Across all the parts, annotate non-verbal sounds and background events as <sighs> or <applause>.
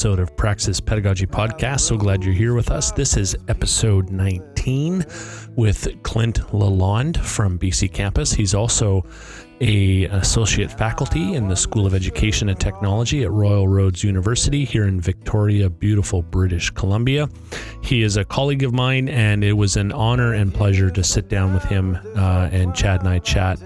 episode of Praxis Pedagogy Podcast. So glad you're here with us. This is episode 19 with Clint Lalonde from BC Campus. He's also a associate faculty in the School of Education and Technology at Royal Roads University here in Victoria, beautiful British Columbia. He is a colleague of mine, and it was an honor and pleasure to sit down with him uh, and Chad and I chat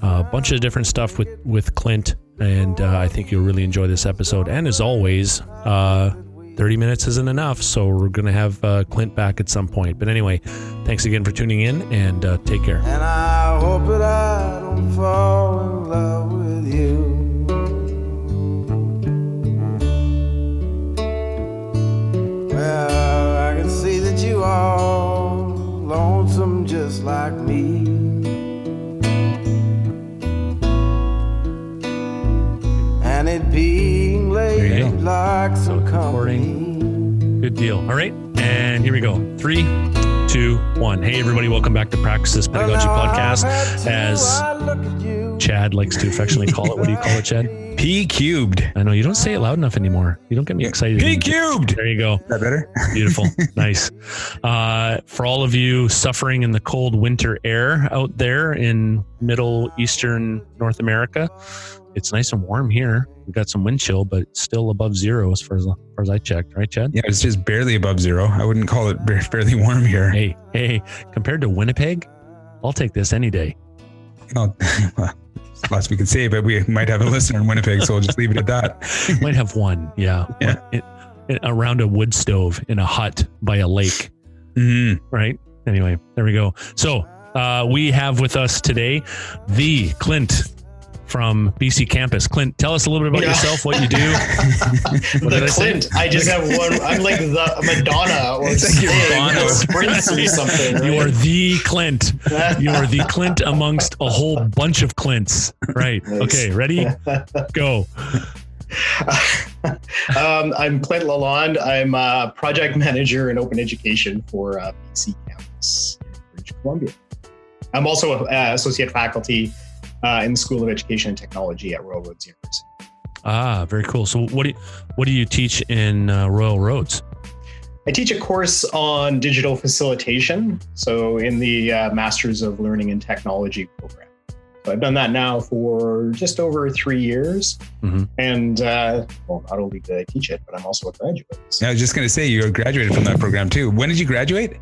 a bunch of different stuff with with Clint, and uh, I think you'll really enjoy this episode. And as always, uh, 30 minutes isn't enough, so we're gonna have uh, Clint back at some point. But anyway, thanks again for tuning in, and uh, take care. And I hope that I don't fall in love with you. Well, I can see that you are lonesome just like me. And it being late, There you go. you'd like some recording. company. Good deal. All right, and here we go. Three, two, one. Hey, everybody, welcome back to Praxis Pedagogy Podcast. As Chad likes to affectionately call it. What do you call it, Chad? <laughs> P cubed. I know you don't say it loud enough anymore. You don't get me excited. P cubed. There you go. Is that better? <laughs> Beautiful. nice. Uh, for all of you suffering in the cold winter air out there in middle eastern North America, it's nice and warm here. We've got some wind chill, but still above zero as far as, as far as I checked, right, Chad? Yeah, it's just barely above zero. I wouldn't call it barely warm here. Hey, hey, compared to Winnipeg, I'll take this any day. Oh, well, <laughs> lots we could say, but we might have a listener in Winnipeg, so we'll just leave it at that. <laughs> Might have one, yeah. Yeah. It- it- around a wood stove in a hut by a lake. hmm right? Anyway, there we go. So uh, we have with us today the Clint from BC Campus. Clint, tell us a little bit about Yeah. yourself, what you do. <laughs> What the I say? Clint. I just have one. I'm like the Madonna or It's like you're or Sprints or something. You are the Clint. You are the Clint amongst a whole bunch of Clints. Right. Nice. Okay, ready? Go. <laughs> um, I'm Clint Lalonde. I'm a project manager in open education for uh, BC Campus in British Columbia. I'm also an uh, associate faculty uh, in the School of Education and Technology at Royal Roads University. Ah, very cool. So what do you, what do you teach in uh, Royal Roads? I teach a course on digital facilitation, so in the uh, Masters of Learning and Technology program. So I've done that now for just over three years, Mhm. and uh, well, not only did I teach it, but I'm also a graduate. So, I was just going to say you graduated from that program too. When did you graduate?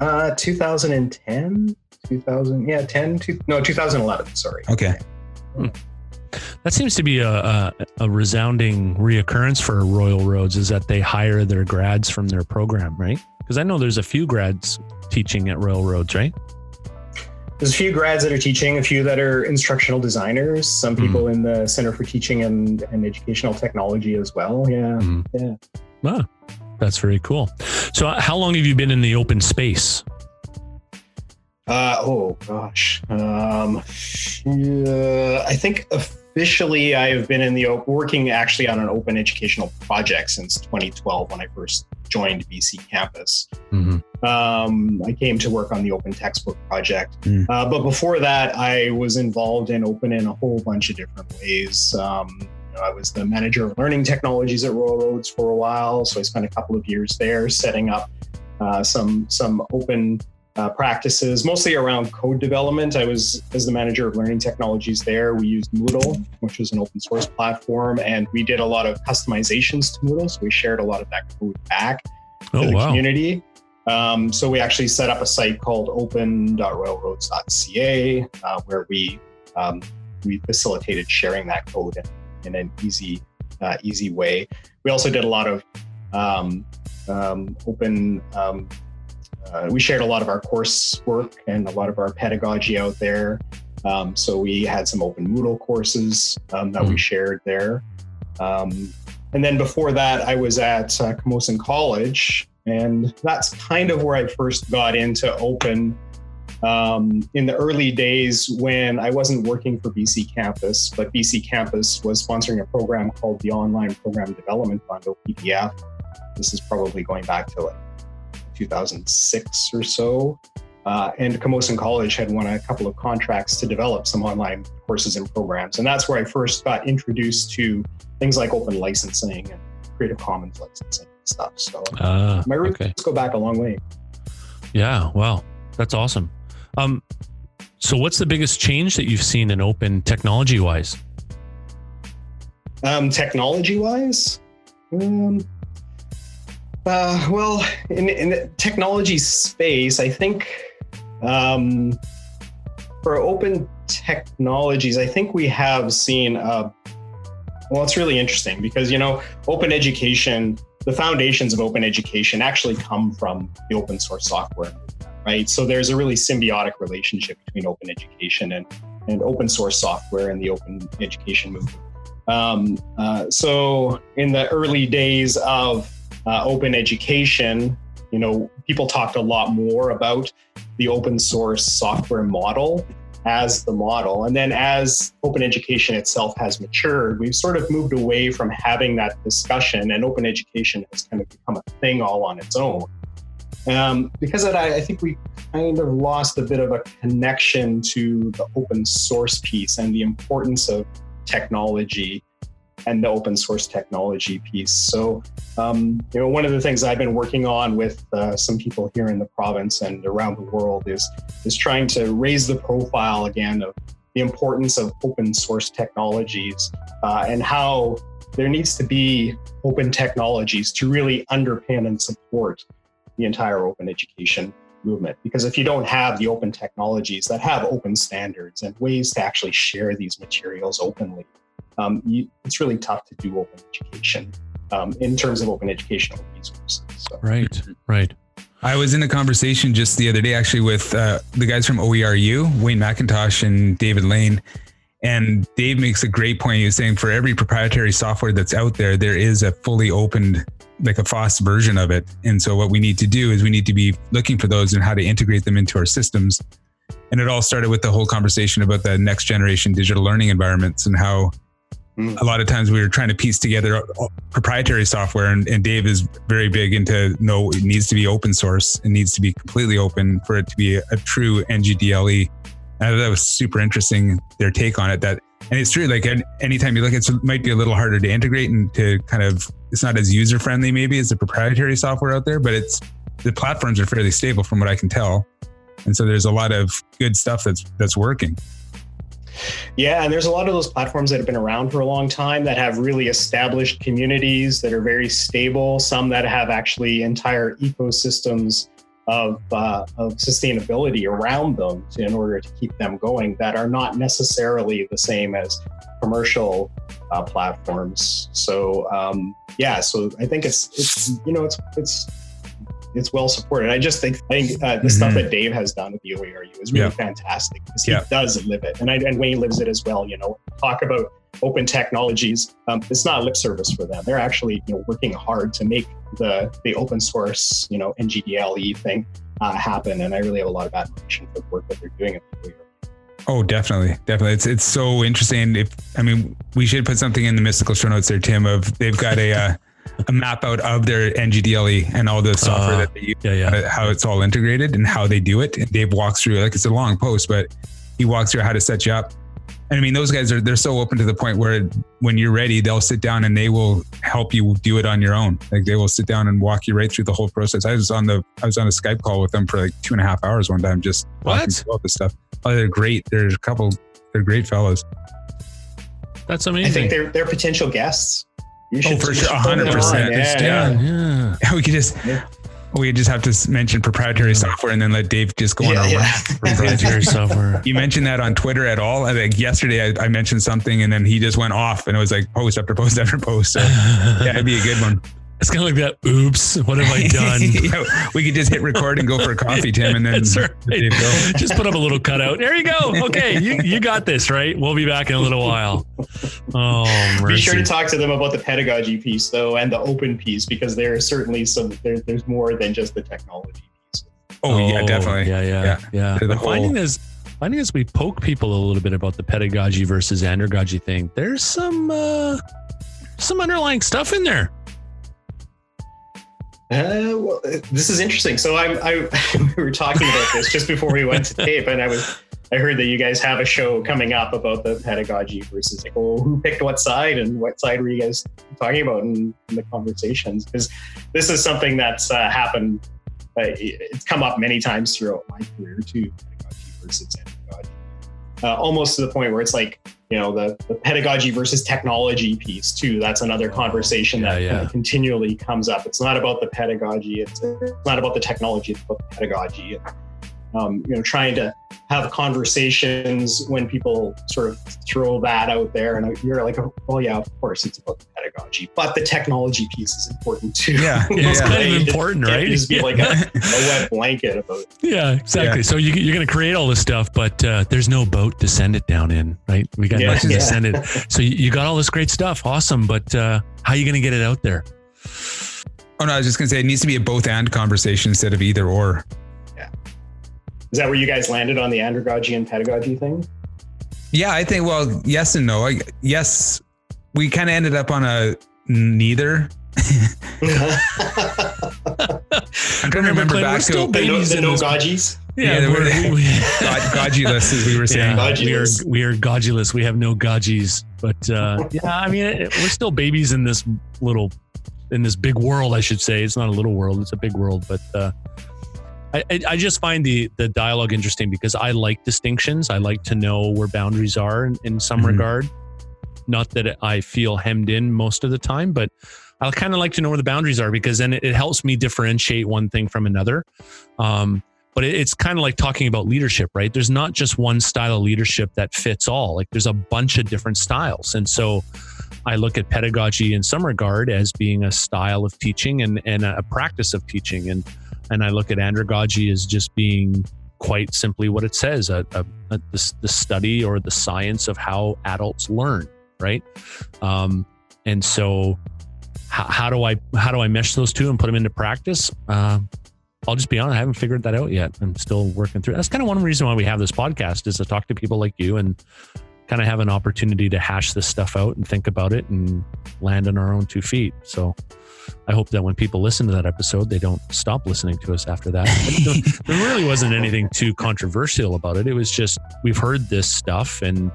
uh, 2010, 2000, yeah, 10, two, no, 2011. Sorry. Okay. That seems to be a, a, a resounding reoccurrence for Royal Roads is that they hire their grads from their program, right? Because I know there's a few grads teaching at Royal Roads, right? There's a few grads that are teaching, a few that are instructional designers, some people in the Center for Teaching and, and Educational Technology as well. Yeah. Mhm. Yeah. Ah, that's very cool. So, how long have you been in the open space? Uh, oh gosh. Um, yeah, I think officially I have been in the working actually on an open educational project since 2012 when I first joined BC Campus. Mm-hmm. Um, I came to work on the open textbook project, Mm. uh, but before that, I was involved in open in a whole bunch of different ways. Um, I was the manager of learning technologies at Royal Roads for a while, so I spent a couple of years there setting up uh, some some open uh, practices, mostly around code development. I was as the manager of learning technologies there. We used Moodle, which was an open source platform, and we did a lot of customizations to Moodle. So we shared a lot of that code back Oh to the wow! community. Um, so we actually set up a site called open.royalroads.ca uh, where we um, we facilitated sharing that code in, in an easy uh, easy way. We also did a lot of um, um, open. Uh, we shared a lot of our coursework and a lot of our pedagogy out there. Um, so we had some open Moodle courses um, that we Mm. shared there. Um, and then before that, I was at uh, Camosun College, and that's kind of where I first got into open um, in the early days when I wasn't working for BC Campus, but BC Campus was sponsoring a program called the Online Program Development Fund, OPDF. This is probably going back to like 2006 or so. Uh, and Camosun College had won a couple of contracts to develop some online courses and programs. And that's where I first got introduced to things like open licensing and Creative Commons licensing and stuff. So Ah, my roots okay. go back a long way. Yeah. Wow. That's awesome. Um, so what's the biggest change that you've seen in open technology wise? Um, technology wise, um, uh, well, in, in the technology space, I think um, for open technologies, I think we have seen. Well, it's really interesting because you know, open education, the foundations of open education actually come from the open source software, right? So there's a really symbiotic relationship between open education and and open source software and the open education movement. Um, uh, so in the early days of uh, open education, you know, people talked a lot more about the open source software model as the model. And then as open education itself has matured, we've sort of moved away from having that discussion and open education has kind of become a thing all on its own. Um, because that, I think we kind of lost a bit of a connection to the open source piece and the importance of technology and the open source technology piece. So, um, you know, one of the things I've been working on with uh, some people here in the province and around the world is is trying to raise the profile again of the importance of open source technologies uh, and how there needs to be open technologies to really underpin and support the entire open education movement. Because if you don't have the open technologies that have open standards and ways to actually share these materials openly, um, you, it's really tough to do open education um, in terms of open educational resources. So. Right. Right. I was in a conversation just the other day, actually, with uh, the guys from OERU, Wayne Mackintosh and David Lane. And Dave makes a great point. He was saying for every proprietary software that's out there, there is a fully opened, like a FOSS version of it. And so what we need to do is we need to be looking for those and how to integrate them into our systems. And it all started with the whole conversation about the next generation digital learning environments and how Mm. a lot of times we were trying to piece together proprietary software and, and dave is very big into no it needs to be open source. It needs to be completely open for it to be a, a true ngdle and that was super interesting their take on it that and it's true like anytime you look it it might be a little harder to integrate and to kind of it's not as user friendly maybe as the proprietary software out there but it's the platforms are fairly stable from what i can tell. And so there's a lot of good stuff that's that's working Yeah, and there's a lot of those platforms that have been around for a long time that have really established communities that are very stable. Some that have actually entire ecosystems of uh, of sustainability around them to, in order to keep them going. That are not necessarily the same as commercial uh, platforms. So um, yeah, so I think it's it's you know it's it's it's well supported. I just think I think uh, the stuff Mhm. that Dave has done with the OERU is really Yeah. fantastic because he Yeah. does live it, and I, and Wayne lives it as well. You know, talk about open technologies. Um, it's not lip service for them. They're actually you know working hard to make the the open source you know NGDLE thing uh, happen, and I really have a lot of admiration for the work that they're doing at the OERU. Oh, definitely, definitely. It's it's so interesting. If I mean, we should put something in the mystical show notes there, Tim. Of they've got a uh, a map out of their NGDLE and all the software Uh, that they use, Yeah. Yeah. how it's all integrated and how they do it. And Dave walks through like it's a long post, but he walks through how to set you up. And I mean, those guys are they're so open to the point where when you're ready, they'll sit down and they will help you do it on your own. Like they will sit down and walk you right through the whole process. I was on the I was on a Skype call with them for like two and a half hours one time, just What? talking through all this stuff. Oh, they're great. There's a couple. They're great fellows. That's amazing. I think they're they're potential guests. You Oh, for sure. should 100%. It's Yeah, yeah. Yeah. we could just Yeah. we just have to mention proprietary software and then let Dave just go on a yeah. <laughs> Proprietary <laughs> software. You mentioned that on Twitter at all? I think yesterday I, I mentioned something and then he just went off and it was like post after post after post. So yeah, it'd be a good one. It's kind of like that. Oops, what have I <laughs> done? <laughs> yeah, we could just hit record and go for a coffee, Tim, and then right. <laughs> Just put up a little cutout. There you go. Okay, you, you got this, right? We'll be back in a little while. Oh, mercy. Be sure to talk to them about the pedagogy piece, though, and the open piece, because there are certainly some. There, there's more than just the technology piece. Oh, yeah, definitely. Yeah, yeah, Yeah. yeah. The I'm finding whole- this, finding as we poke people a little bit about the pedagogy versus andragogy thing. There's some uh, some underlying stuff in there. Uh, well, uh, this is interesting. So I'm, I <laughs> we were talking about this just before we went to <laughs> tape, and I was I heard that you guys have a show coming up about the pedagogy versus like, well, who picked what side and what side were you guys talking about in, in the conversations? Because this is something that's uh, happened. Uh, it's come up many times throughout my career too. Pedagogy versus andragogy, uh, almost to the point where it's like you know the, the pedagogy versus technology piece too. That's another oh, conversation Yeah, that yeah. kind of continually comes up. It's not about the pedagogy. It's, it's not about the technology. It's about the pedagogy. And, um, you know, trying to have conversations when people sort of throw that out there, and you're like, oh yeah, of course, it's about the pedagogy, but the technology piece is important too. Yeah, <laughs> yeah, It's yeah. kind of important, can't right? Just be Yeah. like a, a <laughs> wet blanket about it. Yeah, exactly. Yeah. So you, you're going to create all this stuff, but uh, there's no boat to send it down in, right? We got Yeah. nothing Yeah. to send it. So you, you got all this great stuff, awesome. But uh, how are you going to get it out there? Oh no, I was just gonna say it needs to be a both and conversation instead of either or. Is that where you guys landed on the andragogy and pedagogy thing? Yeah, I think. Well, yes and no. I, yes, we kind of ended up on a neither. I'm trying to remember Clint, we're back still to the no, babies the in no this- gaugies. Yeah, Yeah, we're, we're- we, gaudiless, as we were saying. Yeah, we are Godulous. we are godulous. We have no godgies, but uh, yeah, I mean, it, we're still babies in this little, in this big world. I should say it's not a little world; it's a big world. But uh, I, I, just find the the dialogue interesting because I like distinctions. I like to know where boundaries are in, in some Mhm. regard. Not that I feel hemmed in most of the time, but I kind of like to know where the boundaries are because then it, it helps me differentiate one thing from another. Um, but it, it's kind of like talking about leadership, right? There's not just one style of leadership that fits all. Like there's a bunch of different styles, and so I look at pedagogy in some regard as being a style of teaching and and a practice of teaching, and and I look at andragogy as just being quite simply what it says a, a, a, the, the study or the science of how adults learn right? Um, and so how, how do i how do i mesh those two and put them into practice? Uh, i'll just be honest i haven't figured that out yet. I'm still working through that's kind of one reason why we have this podcast is to talk to people like you and kind of have an opportunity to hash this stuff out and think about it and land on our own two feet so I hope that when people listen to that episode, they don't stop listening to us after that. But there <laughs> really wasn't anything too controversial about it. It was just we've heard this stuff and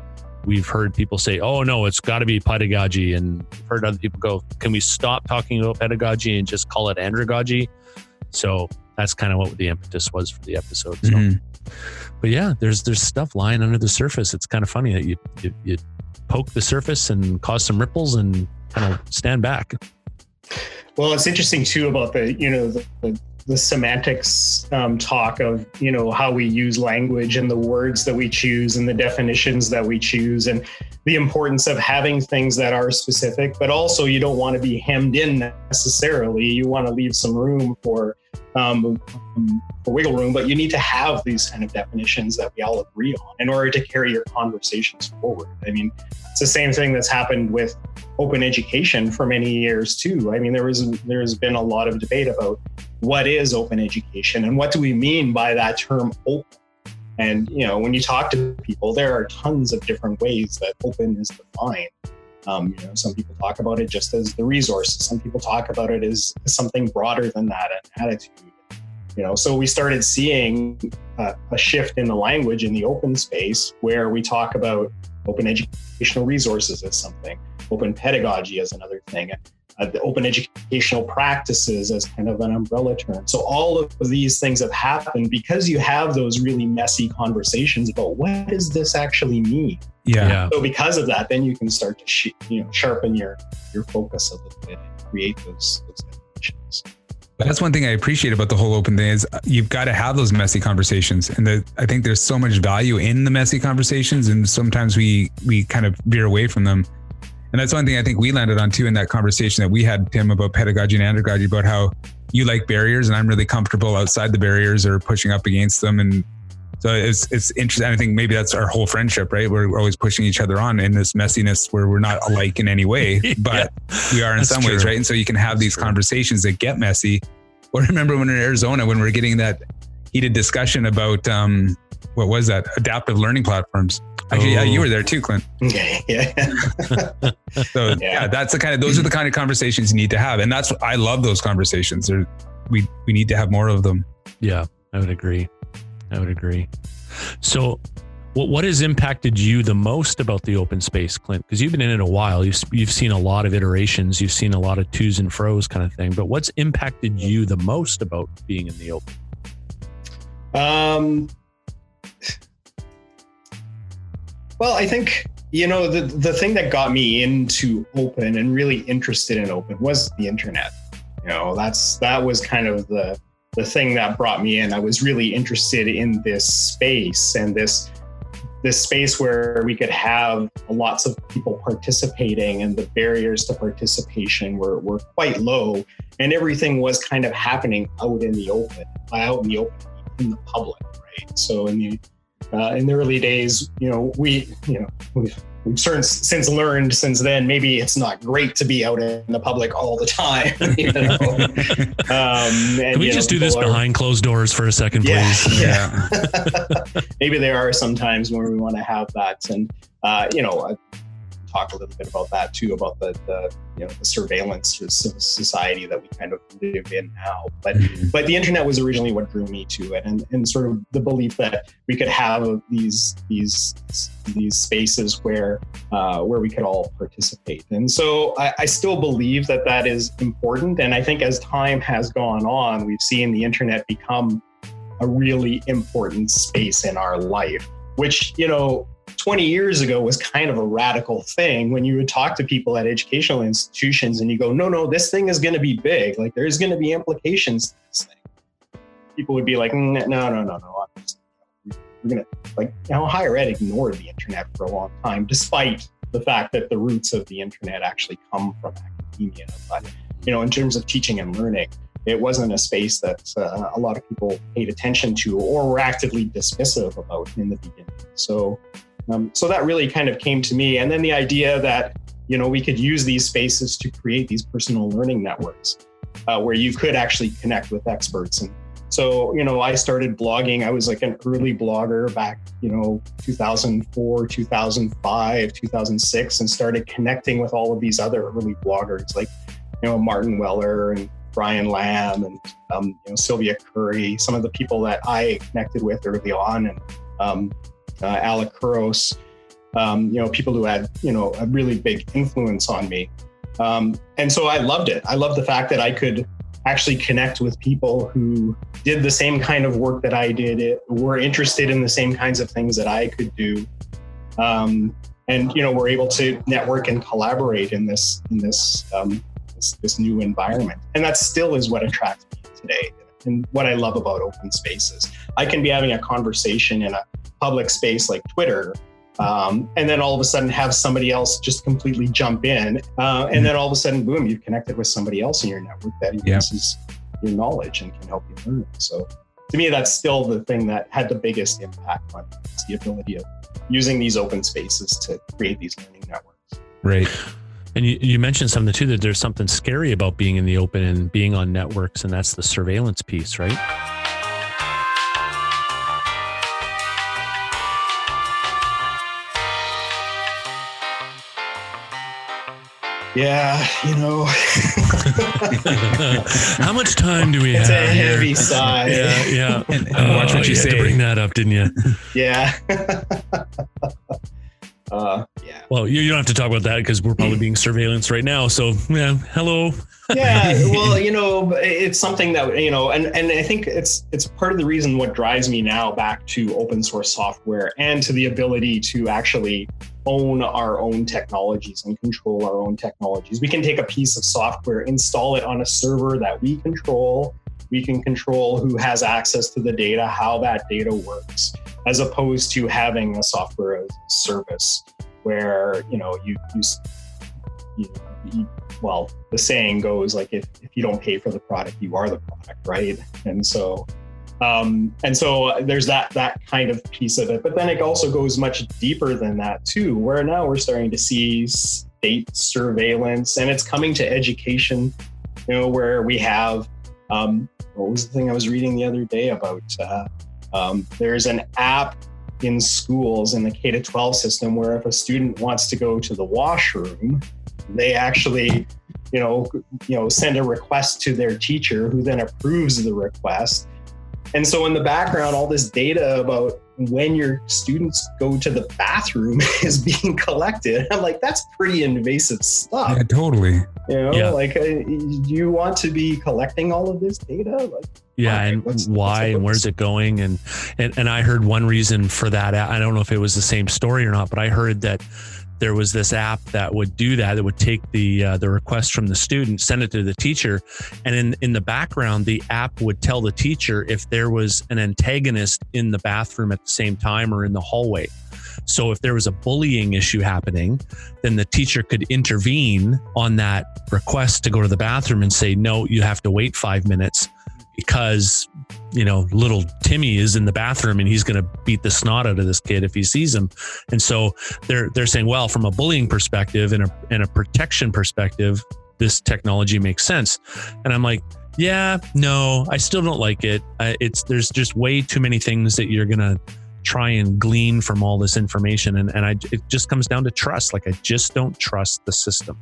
we've heard people say, "Oh no, it's got to be pedagogy," and heard other people go, "Can we stop talking about pedagogy and just call it andragogy?" So that's kind of what the impetus was for the episode. So, Mhm. but yeah, there's there's stuff lying under the surface. It's kind of funny that you you, you poke the surface and cause some ripples and kind of stand back. Well, it's interesting too about the you know the, the, the semantics um, talk of you know how we use language and the words that we choose and the definitions that we choose and the importance of having things that are specific, but also you don't want to be hemmed in necessarily. You want to leave some room for um, for wiggle room, but you need to have these kind of definitions that we all agree on in order to carry your conversations forward. I mean, it's the same thing that's happened with open education for many years too. I mean, there was there's been a lot of debate about what is open education and what do we mean by that term open. And you know, when you talk to people, there are tons of different ways that open is defined. Um, you know, some people talk about it just as the resources. Some people talk about it as something broader than that, an attitude. You know, so we started seeing uh, a shift in the language in the open space where we talk about open educational resources as something, open pedagogy as another thing, uh, the open educational practices as kind of an umbrella term. So all of these things have happened because you have those really messy conversations about what does this actually mean. Yeah. So because of that, then you can start to sh- you know sharpen your your focus a little bit and create those those definitions. That's one thing I appreciate about the whole open thing is you've got to have those messy conversations, and the, I think there's so much value in the messy conversations, and sometimes we we kind of veer away from them. And that's one thing I think we landed on too in that conversation that we had, Tim, about pedagogy and andragogy, about how you like barriers and I'm really comfortable outside the barriers or pushing up against them. And so it's it's interesting. I think maybe that's our whole friendship, right? We're always pushing each other on in this messiness where we're not alike in any way, <laughs> but yeah, we are in some true. ways, right? And so you can have that's these true. conversations that get messy. Or remember when in Arizona when we are getting that heated discussion about um, what was that adaptive learning platforms Actually, oh. yeah, you were there too, Clint. Okay, <laughs> yeah. <laughs> so yeah. yeah. that's the kind of those are the kind of conversations you need to have, and that's I love those conversations. They're, we we need to have more of them. Yeah, I would agree. I would agree. So, what what has impacted you the most about the open space, Clint? Because you've been in it a while. You've you've seen a lot of iterations. You've seen a lot of twos and fros kind of thing. But what's impacted you the most about being in the open? Um, well, I think you know the the thing that got me into open and really interested in open was the internet. You know, that's that was kind of the the thing that brought me in. I was really interested in this space and this this space where we could have lots of people participating and the barriers to participation were, were quite low and everything was kind of happening out in the open out in the open in the public right so in the uh, in the early days, you know, we, you know, we've, we've certain, since learned since then, maybe it's not great to be out in the public all the time. <laughs> You know? um, and, Can we just know, do this are, behind closed doors for a second, please? <laughs> Yeah. yeah. <laughs> maybe there are some times where we want to have that. And, uh, you know, talk a little bit about that too, about the, the you know the surveillance society that we kind of live in now. But mm-hmm. but the internet was originally what drew me to it, and, and sort of the belief that we could have these these these spaces where uh, where we could all participate. And so I, I still believe that that is important. And I think as time has gone on, we've seen the internet become a really important space in our life which you know 20 years ago was kind of a radical thing when you would talk to people at educational institutions and you go, no, no, this thing is going to be big. Like there's going to be implications to this thing. People would be like, no, no, no, no. we're going to, like, you know, higher ed ignored the internet for a long time, despite the fact that the roots of the internet actually come from academia. But, you know, in terms of teaching and learning, it wasn't a space that uh, a lot of people paid attention to or were actively dismissive about in the beginning. So, um, so that really kind of came to me. And then the idea that, you know, we could use these spaces to create these personal learning networks uh, where you could actually connect with experts. And so, you know, I started blogging. I was like an early blogger back, you know, 2004, 2005, 2006, and started connecting with all of these other early bloggers like, you know, Martin Weller and Brian Lamb and um, you know Sylvia Currie, some of the people that I connected with early on, and um, uh, Alec Couros, um, you know, people who had, you know, a really big influence on me. Um, and so I loved it. I loved the fact that I could actually connect with people who did the same kind of work that I did, it, were interested in the same kinds of things that I could do. Um, and, you know, we're able to network and collaborate in this, in this, um, this, this new environment. And that still is what attracts me today and what I love about open spaces. I can be having a conversation in a public space like Twitter. Um, and then all of a sudden have somebody else just completely jump in. Uh, and then all of a sudden, boom, you've connected with somebody else in your network that increases yeah. your knowledge and can help you learn. So to me, that's still the thing that had the biggest impact on me, the ability of using these open spaces to create these learning networks. Right. And you, you mentioned something too that there's something scary about being in the open and being on networks, and that's the surveillance piece, right? Yeah, you know. <laughs> How much time do we it's have? It's a heavy sigh. Yeah, yeah. <laughs> And, and watch what oh, you, you say. to bring that up, didn't you? <laughs> Yeah. Uh, yeah. Well, you, you don't have to talk about that because we're probably being surveillance right now. So, yeah, hello. yeah, well, you know, it's something that you know, and and I think it's it's part of the reason what drives me now back to open source software and to the ability to actually own our own technologies and control our own technologies. We can take a piece of software, install it on a server that we control. We can control who has access to the data, how that data works as opposed to having a software as a service where you know you, you you, you, well, the saying goes like if, if you don't pay for the product, you are the product, right? And so um, and so there's that that kind of piece of it. But then it also goes much deeper than that too, where now we're starting to see state surveillance, and it's coming to education. You know, where we have um, what was the thing I was reading the other day about? Uh, um, there's an app in schools in the K to 12 system where if a student wants to go to the washroom, they actually, you know, you know, send a request to their teacher who then approves the request and so in the background, all this data about when your students go to the bathroom <laughs> is being collected. I'm like, that's pretty invasive stuff. Yeah, totally. You know, Yeah. like, uh, you want to be collecting all of this data? Like, Yeah, Okay, and what's- why what's and where's it going? And, and and I heard one reason for that. I don't know if it was the same story or not, but I heard that there was this app that would do that. That would take the uh, the request from the student, send it to the teacher, and in in the background, the app would tell the teacher if there was an antagonist in the bathroom at the same time or in the hallway. So if there was a bullying issue happening, then the teacher could intervene on that request to go to the bathroom and say, no, you have to wait five minutes because, you know, little Timmy is in the bathroom and he's going to beat the snot out of this kid if he sees him. And so they're, they're saying, well, from a bullying perspective and a, and a protection perspective, this technology makes sense. And I'm like, yeah, no, I still don't like it. Uh, it's, there's just way too many things that you're going to try and glean from all this information. And, and I, it just comes down to trust. Like I just don't trust the system.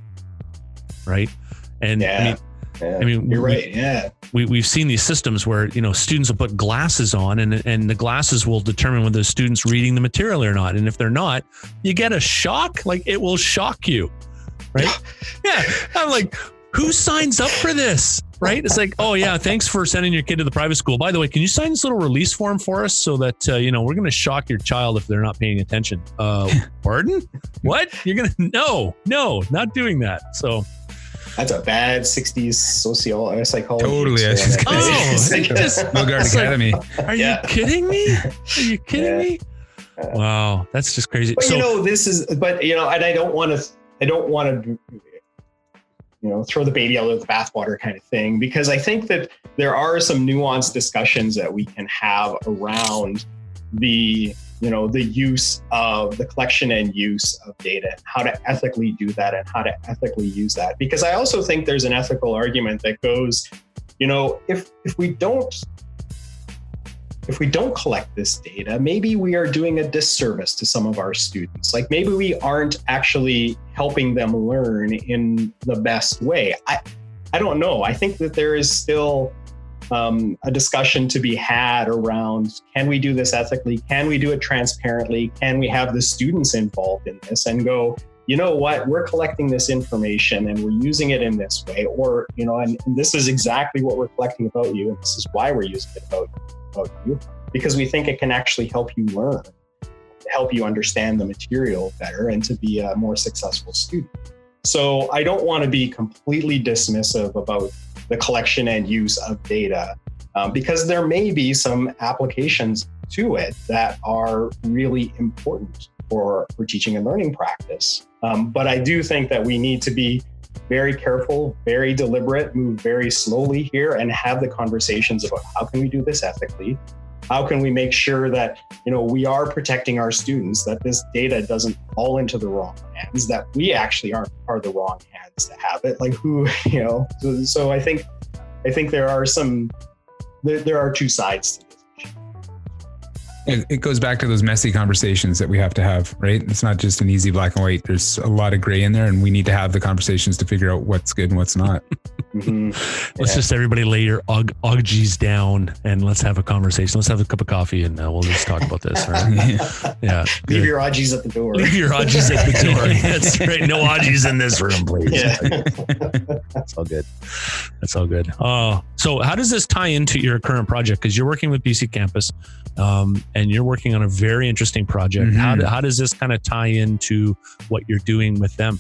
Right. And I Yeah. mean, yeah, I mean, you're we- right. Yeah. we, we've seen these systems where you know students will put glasses on and, and the glasses will determine whether the student's reading the material or not. And if they're not you get a shock like it will shock you right? <laughs> Yeah i'm like who signs up for this right? It's like oh yeah thanks for sending your kid to the private school. By the way can you sign this little release form for us so that uh, you know we're going to shock your child if they're not paying attention? Uh <laughs> pardon? What? You're gonna no no not doing that. So That's a bad 60s socio uh, psychology. Totally, I was <laughs> <laughs> just experiment. gonna It's say. like, Oh, just- Milgram like- Academy. Are Yeah. you kidding me? <laughs> Are you kidding Yeah. me? Wow, that's just crazy. But so, you know, this is, but you know, and I don't want to, I don't want to, you know, throw the baby out with the bathwater kind of thing, because I think that there are some nuanced discussions that we can have around the, you know, the use of the collection and use of data, and how to ethically do that, and how to ethically use that. Because I also think there's an ethical argument that goes, you know, if if we don't if we don't collect this data, maybe we are doing a disservice to some of our students. Like maybe we aren't actually helping them learn in the best way. I, I don't know. I think that there is still um, a discussion to be had around can we do this ethically? Can we do it transparently? Can we have the students involved in this and go, you know what, we're collecting this information and we're using it in this way, or, you know, and, and this is exactly what we're collecting about you, and this is why we're using it about about you because we think it can actually help you learn, help you understand the material better, and to be a more successful student. So I don't want to be completely dismissive about the collection and use of data um, because there may be some applications to it that are really important for, for teaching and learning practice. Um, but I do think that we need to be very careful, very deliberate, move very slowly here and have the conversations about how can we do this ethically? How can we make sure that, you know, we are protecting our students, that this data doesn't fall into the wrong hands, that we actually aren't are the wrong hands to have it. Like who, <laughs> you know, so, so I think I think there are some there, there are two sides to. It, it goes back to those messy conversations that we have to have, right? It's not just an easy black and white. There's a lot of gray in there, and we need to have the conversations to figure out what's good and what's not. <laughs> Mhm. let's Yeah. just everybody lay your og- oggies down and let's have a conversation. Let's have a cup of coffee and uh, we'll just talk about this. All right? <laughs> Yeah. Leave good. your odgies at the door. Leave your oggies at the <laughs> door. That's right. No oggies in this room, please. yeah. That's all good. That's all good. Oh, so how does this tie into your current project? Because you're working with BC Campus, um, and you're working on a very interesting project. How, Mhm. do, how does this kind of tie into what you're doing with them?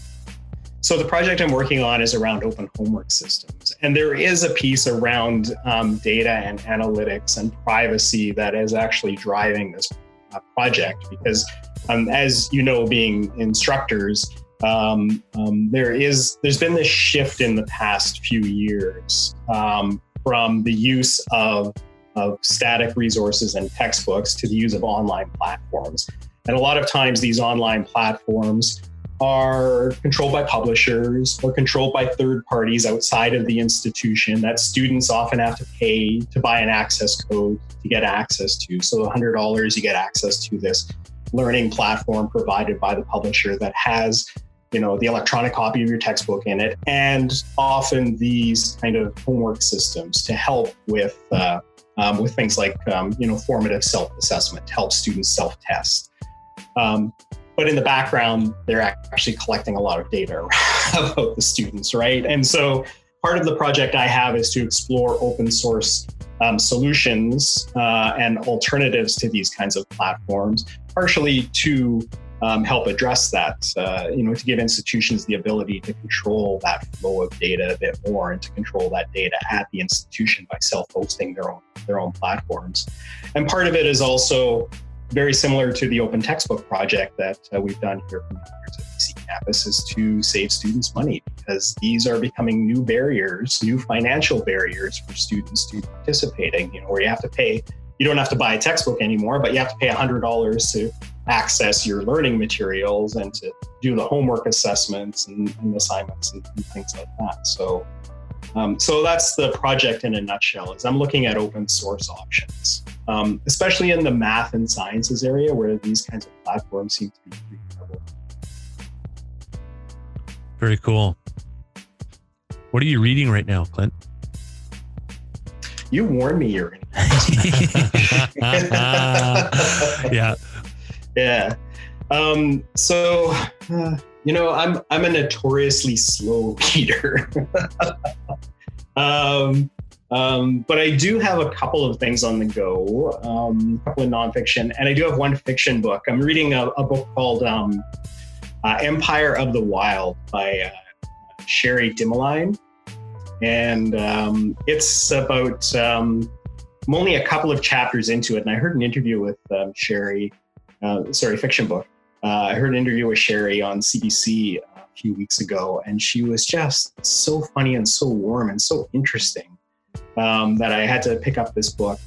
So the project I'm working on is around open homework systems, and there is a piece around um, data and analytics and privacy that is actually driving this uh, project. Because, um, as you know, being instructors, um, um, there is there's been this shift in the past few years um, from the use of of static resources and textbooks to the use of online platforms. And a lot of times, these online platforms are controlled by publishers or controlled by third parties outside of the institution that students often have to pay to buy an access code to get access to. So $100, you get access to this learning platform provided by the publisher that has you know the electronic copy of your textbook in it and often these kind of homework systems to help with uh, um, with things like um, you know formative self-assessment to help students self-test. Um, but in the background they're actually collecting a lot of data <laughs> about the students right? And so part of the project i have is to explore open source um, solutions uh, and alternatives to these kinds of platforms partially to um, help address that, uh, you know, to give institutions the ability to control that flow of data a bit more and to control that data at the institution by self-hosting their own their own platforms. And part of it is also very similar to the open textbook project that uh, we've done here from the BC campus is to save students money because these are becoming new barriers, new financial barriers for students to participating, you know, where you have to pay you don't have to buy a textbook anymore, but you have to pay $100 to access your learning materials and to do the homework assessments and, and assignments and, and, things like that. So, um, so that's the project in a nutshell. Is I'm looking at open source options, um, especially in the math and sciences area where these kinds of platforms seem to be pretty prevalent. Very cool. What are you reading right now, Clint? You warned me you're. In. <laughs> <laughs> Yeah, yeah. Um, so, uh, <sighs> you know, I'm I'm a notoriously slow <laughs> reader. um, um, but I do have a couple of things on the go, um, a couple of nonfiction, and I do have one fiction book. I'm reading a, a book called um, uh, Empire of the Wild by uh, Cherie Dimaline. And um, it's about, um, I'm only a couple of chapters into it, and I heard an interview with um, Cherie uh, sorry, fiction book. Uh, I heard an interview with Cherie on CBC a few weeks ago, and she was just so funny and so warm and so interesting um, that I had to pick up this book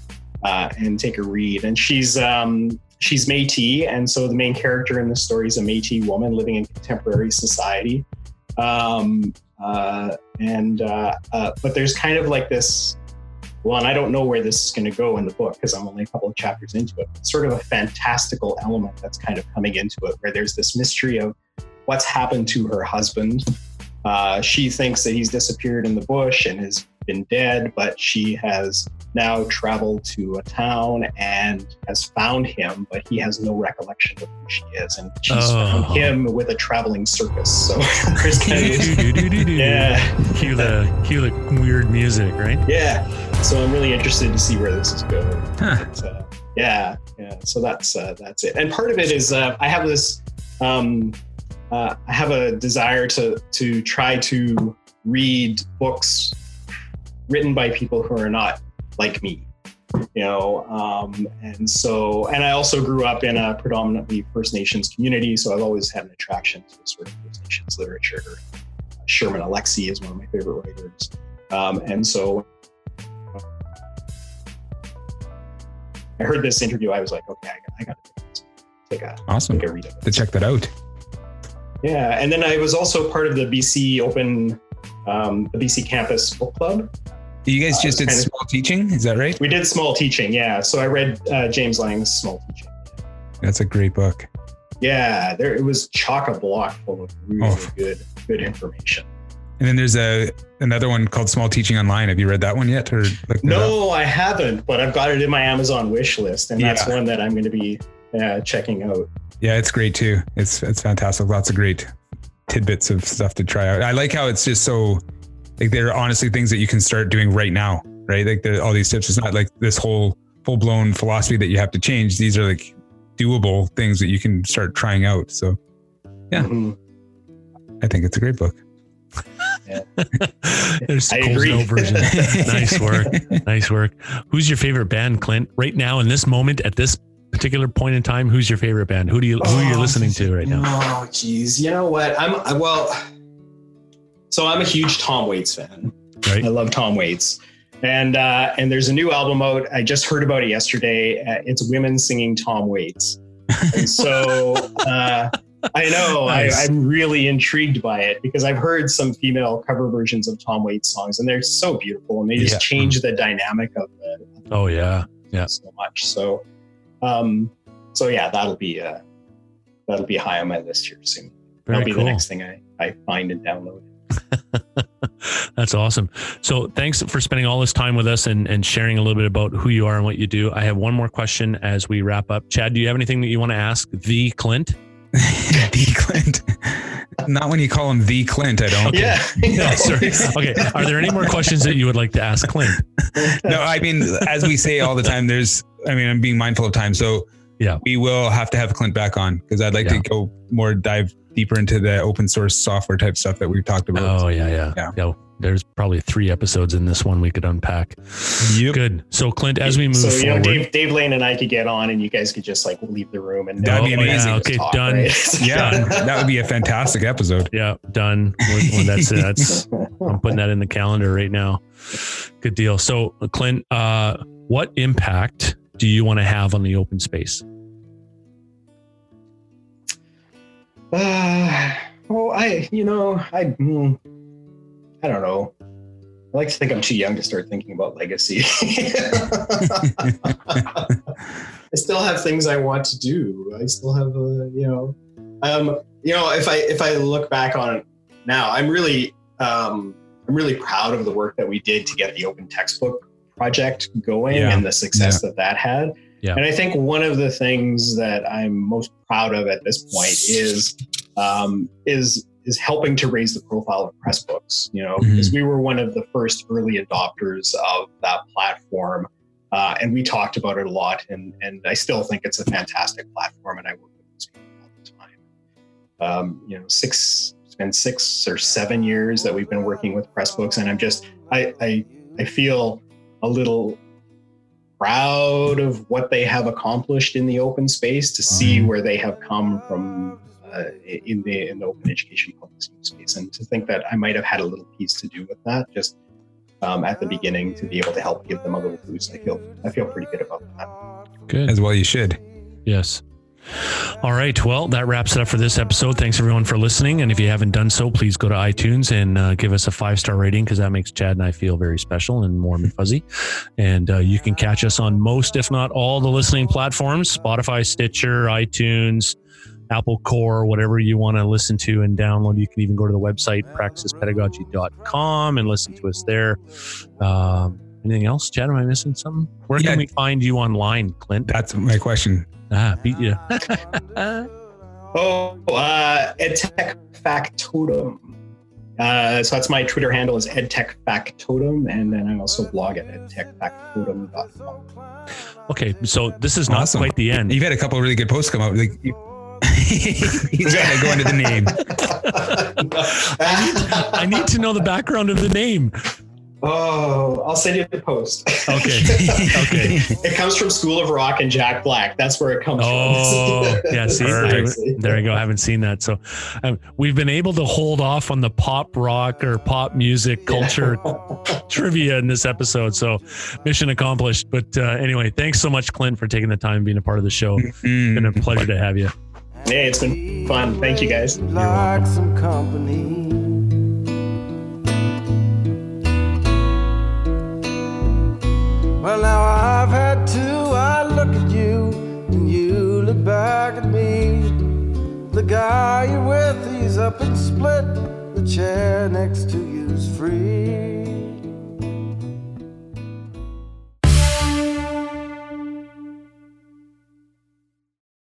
uh, and take a read. And she's um, she's Métis, and so the main character in the story is a Métis woman living in contemporary society. Um, uh, and uh, uh, but there's kind of like this well, and I don't know where this is going to go in the book because I'm only a couple of chapters into it. It's sort of a fantastical element that's kind of coming into it, where there's this mystery of what's happened to her husband. Uh, she thinks that he's disappeared in the bush and has been dead, but she has now traveled to a town and has found him, but he has no recollection of who she is. And she's oh. found him with a traveling circus. So there's kind of, yeah. Cue the, cue the weird music, right? Yeah. So I'm really interested to see where this is going. Huh. Uh, yeah. Yeah. So that's, uh, that's it. And part of it is uh, I have this, um, uh, I have a desire to, to try to read books written by people who are not like me you know um, and so and i also grew up in a predominantly first nations community so i've always had an attraction to sort of first nations literature sherman alexie is one of my favorite writers um, and so i heard this interview i was like okay i, I gotta take a awesome take a read of it. to check that out yeah and then i was also part of the bc open um, the bc campus book club you guys uh, just did small of, teaching, is that right? We did small teaching, yeah. So I read uh, James Lang's Small Teaching. That's a great book. Yeah, there it was chock a block full of really oh. good good information. And then there's a another one called Small Teaching Online. Have you read that one yet? Or no, I haven't, but I've got it in my Amazon wish list, and that's yeah. one that I'm going to be uh, checking out. Yeah, it's great too. It's it's fantastic. Lots of great tidbits of stuff to try out. I like how it's just so like they're honestly things that you can start doing right now, right? Like all these tips. It's not like this whole full blown philosophy that you have to change. These are like doable things that you can start trying out. So, yeah, mm-hmm. I think it's a great book. Yeah. <laughs> <laughs> There's I Cole's no version. <laughs> nice work. Nice work. Who's your favorite band, Clint? Right now, in this moment, at this particular point in time, who's your favorite band? Who do you who are you Oh, listening to right now? Oh, geez. You know what? I'm I- well. So I'm a huge Tom Waits fan. Right? I love Tom Waits, and uh, and there's a new album out. I just heard about it yesterday. Uh, it's women singing Tom Waits, and so uh, I know Nice. I, I'm really intrigued by it because I've heard some female cover versions of Tom Waits songs, and they're so beautiful, and they just Yeah. change the dynamic of the Oh yeah. Yeah. so much. So, um, so yeah, that'll be uh, that'll be high on my list here soon. Very that'll be cool. the next thing I, I find and download. <laughs> That's awesome. So thanks for spending all this time with us and, and sharing a little bit about who you are and what you do. I have one more question as we wrap up. Chad, do you have anything that you want to ask the Clint? <laughs> the Clint. Not when you call him the Clint. I don't. Yeah. <laughs> No, sorry. Okay. Are there any more questions that you would like to ask Clint? no, I mean, as we say all the time, there's, I mean, I'm being mindful of time. So Yeah. we will have to have Clint back on because I'd like Yeah. to go more dive deeper into the open source software type stuff that we've talked about. Oh yeah, yeah, Yeah. yeah. There's probably three episodes in this one we could unpack. Good. So Clint, as we move so you know, forward, Dave, Dave Lane and I could get on, and you guys could just like leave the room and That'd be Oh, yeah, amazing. okay, Talk, done. right? <laughs> Yeah, that would be a fantastic episode. Yeah, done. Well, well, that's it. That's I'm putting that in the calendar right now. Good deal. So, Clint, uh, what impact do you want to have on the open space? Uh, well, I, you know, I, mm, I don't know. I like to think I'm too young to start thinking about legacy. <laughs> I still have things I want to do. I still have, uh, you know, um, you know, if I if I look back on it now, I'm really, um, I'm really proud of the work that we did to get the open textbook project going Yeah. and the success that that had. Yeah. And I think one of the things that I'm most proud of at this point is um, is is helping to raise the profile of Pressbooks. You know, Mhm. because we were one of the first early adopters of that platform, uh, and we talked about it a lot. And and I still think it's a fantastic platform, and I work with those people all the time. Um, you know, six it's been six or seven years that we've been working with Pressbooks, and I'm just I I, I feel a little proud of what they have accomplished in the open space to see where they have come from uh, in the in the open education publishing space, and to think that I might have had a little piece to do with that just um, at the beginning to be able to help give them a little boost. I feel I feel pretty good about that. Good. As well, you should. Yes. All right. Well, that wraps it up for this episode. Thanks everyone for listening. And if you haven't done so, please go to iTunes and uh, give us a five star rating because that makes Chad and I feel very special and warm and fuzzy. And uh, you can catch us on most, if not all, the listening platforms Spotify, Stitcher, iTunes, Apple Core, whatever you want to listen to and download. You can even go to the website, praxispedagogy.com, and listen to us there. Um, anything else, Chad? Am I missing something? Where Yeah. can we find you online, Clint? That's my question. Ah, beat you. <laughs> Oh, uh, EdTech Factotum. Uh, so that's my Twitter handle is EdTech Factotum, and then I also blog at edtechfactotum.com. Okay, so this is not Awesome. quite the end. You've had a couple of really good posts come out. Like, you, <laughs> he's got to go into the name. <laughs> I need to know the background of the name. Oh, I'll send you the post. Okay. <laughs> Okay. it comes from School of Rock and Jack Black. That's where it comes Oh, from. <laughs> yeah. See, Perfect. I- there you go. I haven't seen that. So um, we've been able to hold off on the pop rock or pop music culture <laughs> trivia in this episode. So mission accomplished. But uh, anyway, thanks so much, Clint, for taking the time and being a part of the show. It's been a pleasure to have you. Hey, it's been fun. Thank you guys. like some company. Well, now I've had two. I look at you, and you look back at me. The guy you're with, he's up and split. The chair next to you's free.